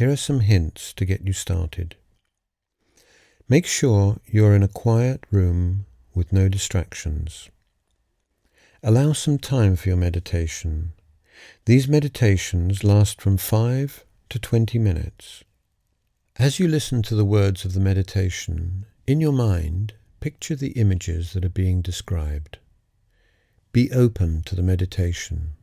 here are some hints to get you started. Make sure you're in a quiet room with no distractions. Allow some time for your meditation. These meditations last from 5 to 20 minutes. As you listen to the words of the meditation, in your mind, picture the images that are being described. Be open to the meditation.